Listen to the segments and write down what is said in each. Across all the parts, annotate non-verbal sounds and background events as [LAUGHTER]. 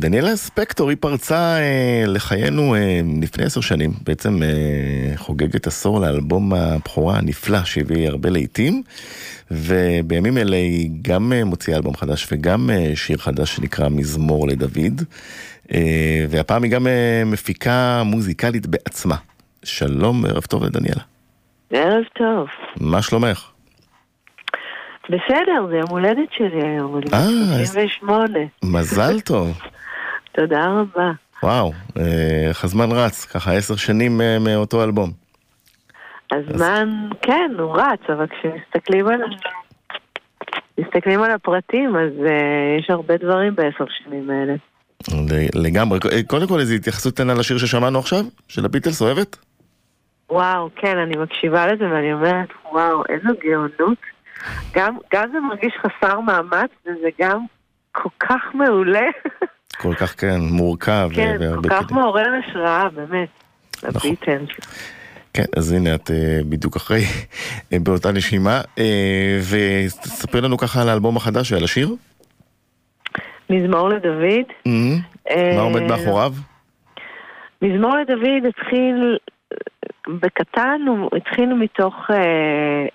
דניאלה ספקטור היא פרצה אה, לחיינו אה, לפני עשר שנים, בעצם אה, חוגגת עשור לאלבום הבכורה הנפלא שהביא הרבה לעיתים, ובימים אלה היא גם אה, מוציאה אלבום חדש וגם אה, שיר חדש שנקרא מזמור לדוד, אה, והפעם היא גם אה, מפיקה מוזיקלית בעצמה. שלום, ערב טוב לדניאלה. ערב טוב. מה שלומך? בסדר, זה יום הולדת שלי היום, אני אה, בת 38. מזל טוב. תודה רבה. וואו, אה, איך הזמן רץ, ככה עשר שנים אה, מאותו אלבום. הזמן, כן, הוא רץ, אבל כשמסתכלים על... מסתכלים על הפרטים, אז uh, יש הרבה דברים בעשר שנים האלה. לגמרי. קודם כל איזו התייחסות קטנה לשיר ששמענו עכשיו, של הביטלס, אוהבת? וואו, כן, אני מקשיבה לזה ואני אומרת, וואו, איזו גאונות. גם, גם זה מרגיש חסר מאמץ, וזה גם כל כך מעולה. [LAUGHS] כל כך, כן, מורכב. כן, כל כך מעורר השראה, באמת. נכון. הביטלס. כן, אז הנה את uh, בדיוק אחרי, uh, [LAUGHS] באותה נשימה, ותספר לנו ככה על האלבום החדש ועל השיר. מזמור לדוד. Mm-hmm. מה עומד מאחוריו? מזמור לדוד התחיל בקטן, הוא התחיל מתוך אה,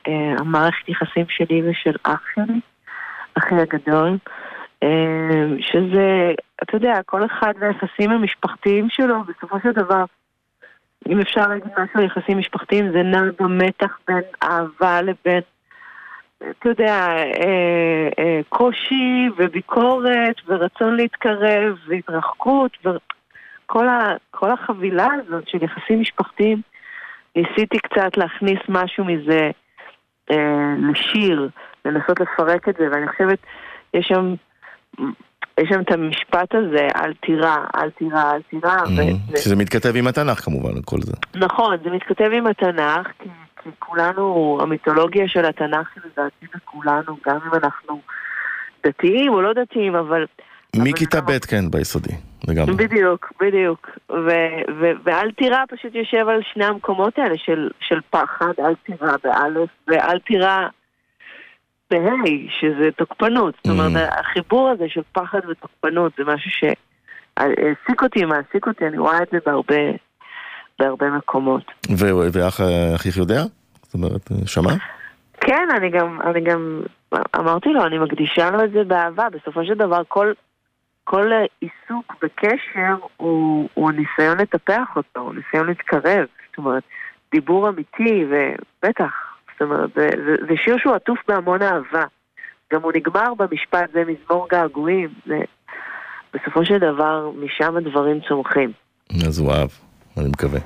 אה, המערכת יחסים שלי ושל אח שלי, אחי הגדול, אה, שזה, אתה יודע, כל אחד והיחסים המשפחתיים שלו, בסופו של דבר, אם אפשר להגיד משהו על יחסים משפחתיים, זה נע במתח בין אהבה לבין, אתה יודע, אה, אה, קושי וביקורת ורצון להתקרב והתרחקות וכל ה, החבילה הזאת של יחסים משפחתיים, ניסיתי קצת להכניס משהו מזה אה, לשיר, לנסות לפרק את זה, ואני חושבת, יש שם... יש שם את המשפט הזה, אל תירא, אל תירא, אל תירא. Mm-hmm. שזה מתכתב עם התנ"ך כמובן, כל זה. נכון, זה מתכתב עם התנ"ך, כי, כי כולנו, המיתולוגיה של התנ"ך היא לדעתי לכולנו, גם אם אנחנו דתיים או לא דתיים, אבל... מכיתה ב' כן, ביסודי, לגמרי. בדיוק, בדיוק. ואל תירא פשוט יושב על שני המקומות האלה של, של פחד, אל תירא באלף, ואל תירא... בה', שזה תוקפנות. זאת אומרת, Mm. החיבור הזה של פחד ותוקפנות זה משהו שהעסיק אותי, מעסיק אותי, אני רואה את זה בהרבה, בהרבה מקומות. ואח אחיך יודע? זאת אומרת, שמע? כן, אני גם, אני גם אמרתי לו, אני מקדישה לו את זה באהבה. בסופו של דבר, כל, כל עיסוק בקשר הוא, הוא ניסיון לטפח אותו, הוא ניסיון להתקרב. זאת אומרת, דיבור אמיתי, ובטח, זאת אומרת, זה, זה, זה שיר שהוא עטוף בהמון אהבה. גם הוא נגמר במשפט, זה מזמור געגועים. זה... בסופו של דבר, משם הדברים צומחים. אז הוא אהב, אני מקווה.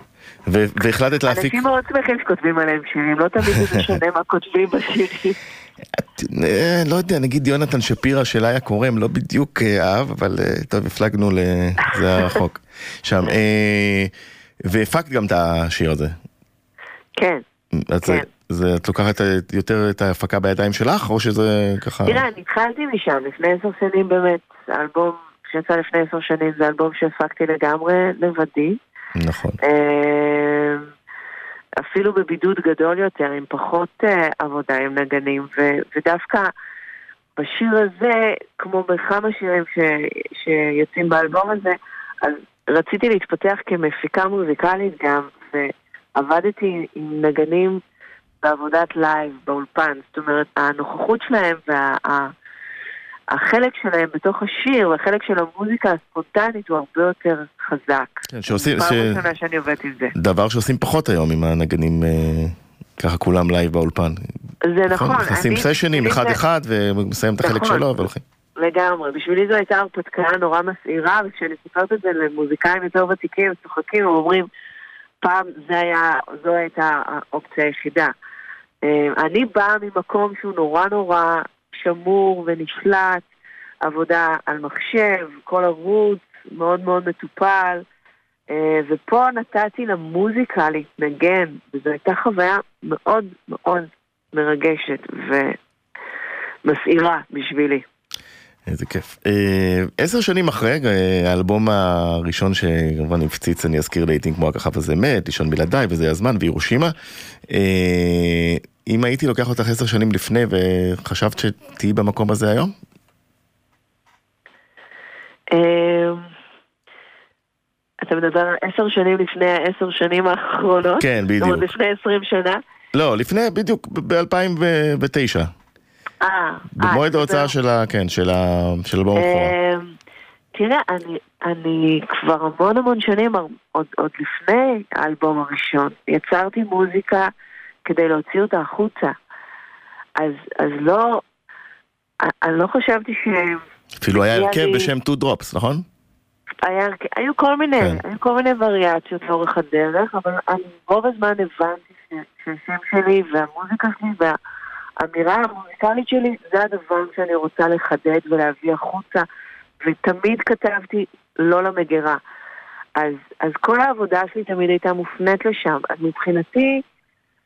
ו- והחלטת להפיק... אנשים מאוד שמחים שכותבים עליהם שירים, לא תמיד זה משנה מה כותבים בשירים. אה, לא יודע, נגיד יונתן שפירא של איה קורם, לא בדיוק אה, אהב, אבל אה, טוב, הפלגנו ל... זה הרחוק. שם. אה, והפקת גם את השיר הזה. כן, אז כן. זה, את לוקחת יותר את ההפקה בידיים שלך, או שזה ככה... תראה, אני התחלתי משם, לפני עשר שנים באמת, האלבום שיצא לפני עשר שנים זה אלבום שהפקתי לגמרי לבדי. נכון. אה, אפילו בבידוד גדול יותר, עם פחות אה, עבודה עם נגנים, ו- ודווקא בשיר הזה, כמו בכמה שירים ש- שיוצאים באלבום הזה, אז רציתי להתפתח כמפיקה מוזיקלית גם, ועבדתי עם נגנים בעבודת לייב, באולפן. זאת אומרת, הנוכחות שלהם והחלק שלהם בתוך השיר והחלק של המוזיקה הספונטנית הוא הרבה יותר חזק. כן, שעושים, פעם ש... ראשונה שאני עובדת עם זה. דבר שעושים פחות היום עם הנגנים, אה, ככה כולם לייב באולפן. זה נכון. נכנסים אני- סשנים בשבילי אחד זה- אחד ומסיים את החלק נכון. שלו והולכים. לגמרי. בשבילי זו הייתה הרפתקה נורא מסעירה, וכשאני סיפרת את זה למוזיקאים יותר ותיקים, צוחקים, הם אומרים, פעם זה היה, זו הייתה האופציה היחידה. אה, אני באה ממקום שהוא נורא נורא שמור ונשלט, עבודה על מחשב, כל ערוץ, מאוד מאוד מטופל, אה, ופה נתתי למוזיקה להתנגן, וזו הייתה חוויה מאוד מאוד מרגשת ומסעירה בשבילי. איזה כיף. אה, עשר שנים אחרי, האלבום הראשון שכמובן הפציץ, אני אזכיר לעיתים כמו הככב הזה מת, לישון בלעדיי וזה הזמן, וירושימה. אם הייתי לוקח אותך עשר שנים לפני וחשבת שתהיי במקום הזה היום? אה, אתה מדבר על עשר שנים לפני העשר שנים האחרונות? כן, בדיוק. זאת אומרת, לפני עשרים שנה? לא, לפני, בדיוק, ב-2009. אה, במועד אה, ההוצאה של ה... כן, של ה... של אלבום הבכורה. אה, תראה, אני, אני כבר המון המון שנים, עוד, עוד לפני האלבום הראשון, יצרתי מוזיקה כדי להוציא אותה החוצה. אז, אז לא, אני לא חשבתי ש... אפילו היה הרכב לי- בשם Two Drops, נכון? היה, היו כל מיני, כן. היו כל מיני וריאציות לאורך הדרך, אבל אני רוב הזמן הבנתי ש- שהשם שלי והמוזיקה שלי והאמירה המוזיקלית שלי זה הדבר שאני רוצה לחדד ולהביא החוצה, ותמיד כתבתי לא למגירה. אז, אז כל העבודה שלי תמיד הייתה מופנית לשם. אז מבחינתי,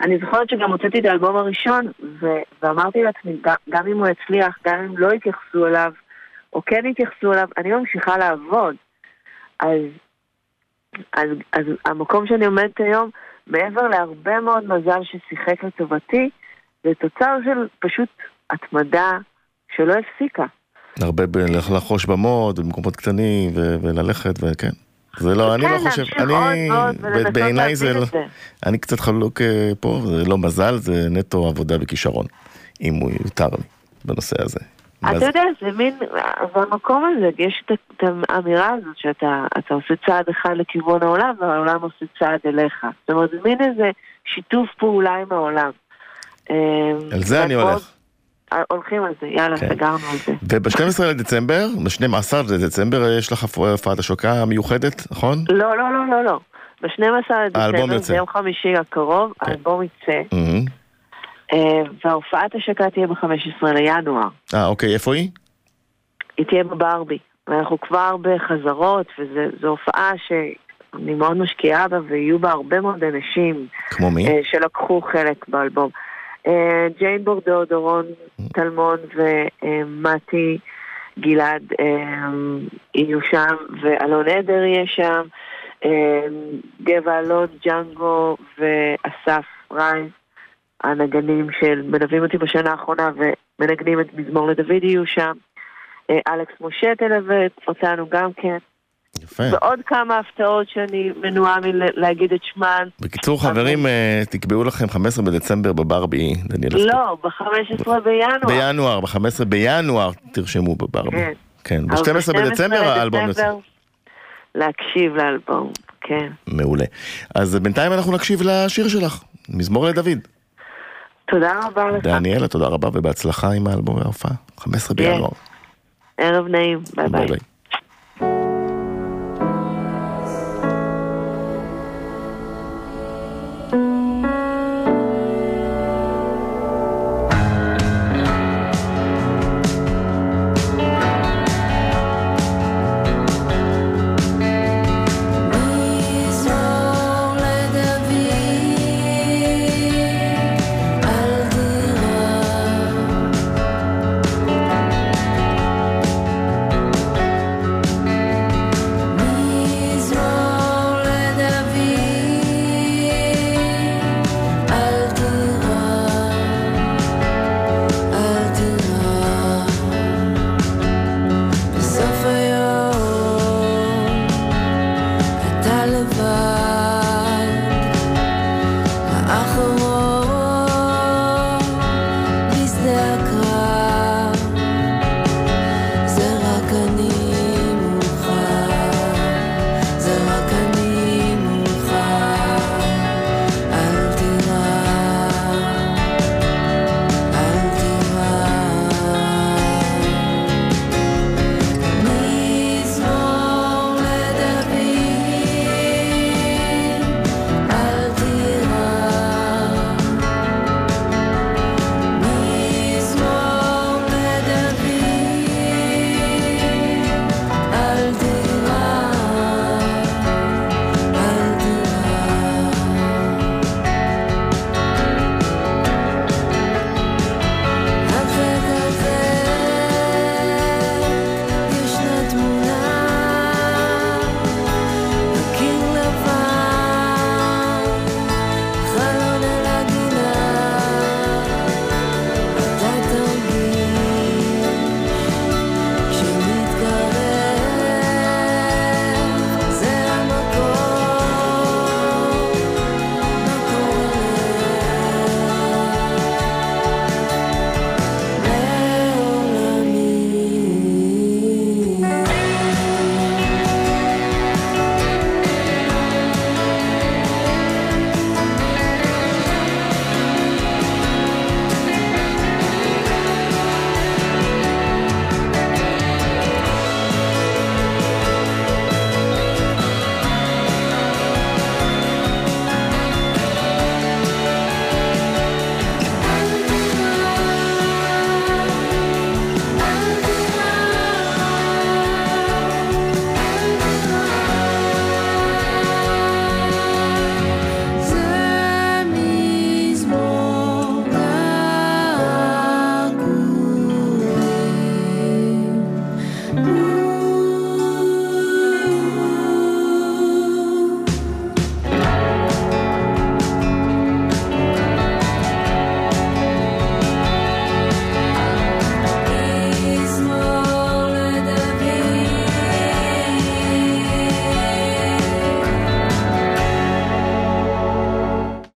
אני זוכרת שגם הוצאתי את האלבום הראשון, ו- ואמרתי לעצמי, גם, אם הוא יצליח, גם אם לא יתייחסו אליו, או כן יתייחסו אליו, אני ממשיכה לעבוד. אז, אז, אז המקום שאני עומדת היום, מעבר להרבה מאוד מזל ששיחק לטובתי, זה תוצר של פשוט התמדה שלא הפסיקה. הרבה ב- לחוש במוד, במקומות קטנים, ו- וללכת, וכן. זה לא, אני כן, לא חושב, להמשיך אני, בעיניי זה, לא- זה. אני קצת חלוק אה, פה, זה לא מזל, זה נטו עבודה וכישרון, אם הוא יותר לי בנושא הזה. אתה יודע, זה מין, במקום הזה יש את האמירה הזאת שאתה אתה עושה צעד אחד לכיוון העולם והעולם עושה צעד אליך. זאת אומרת, זה מין איזה שיתוף פעולה עם העולם. על זה אני הולך. אה, הולכים על זה, יאללה, כן. סגרנו על זה. וב-12 לדצמבר, ב-12 לדצמבר יש לך הופעת השקה מיוחדת, נכון? לא, לא, לא, לא, לא. ב-12 האלבום לדצמבר. זה יום חמישי הקרוב, כן. האלבום יצא, מהמם. אה, וההופעת השקה תהיה ב-15 לינואר. אה, אוקיי, איפה היא? היא תהיה בברבי. ואנחנו כבר בחזרות, וזו הופעה שאני מאוד משקיעה בה, ויהיו בה הרבה מאוד אנשים כמו מי? אה, שלקחו חלק באלבום. ג'יין בורדו, דורון טלמון ומתי גלעד אה, יהיו שם, ואלון עדר יהיה שם, אה, גבע אלון, ג'אנגו ואסף רייז, הנגנים של מלווים אותי בשנה האחרונה ומנגנים את מזמור לדוד יהיו שם. אה, אלכס משה תלווה אותנו גם כן, יפה. ועוד כמה הפתעות שאני מנועה מלהגיד את שמן. בקיצור, חברים, אה, תקבעו לכם 15 בדצמבר בברבי, דניאל. לא, ב-15 בינואר. בינואר, ב-15 בינואר תרשמו בברבי. כן. כן, אבל ב-12 בדצמבר האלבום יוצא. להקשיב לאלבום, כן. מעולה. אז בינתיים אנחנו נקשיב לשיר שלך, מזמור לדוד. תודה רבה לך. דניאלה, תודה רבה ובהצלחה עם האלבום וההופעה. 15 כן. בינואר. ערב נעים. ביי ביי.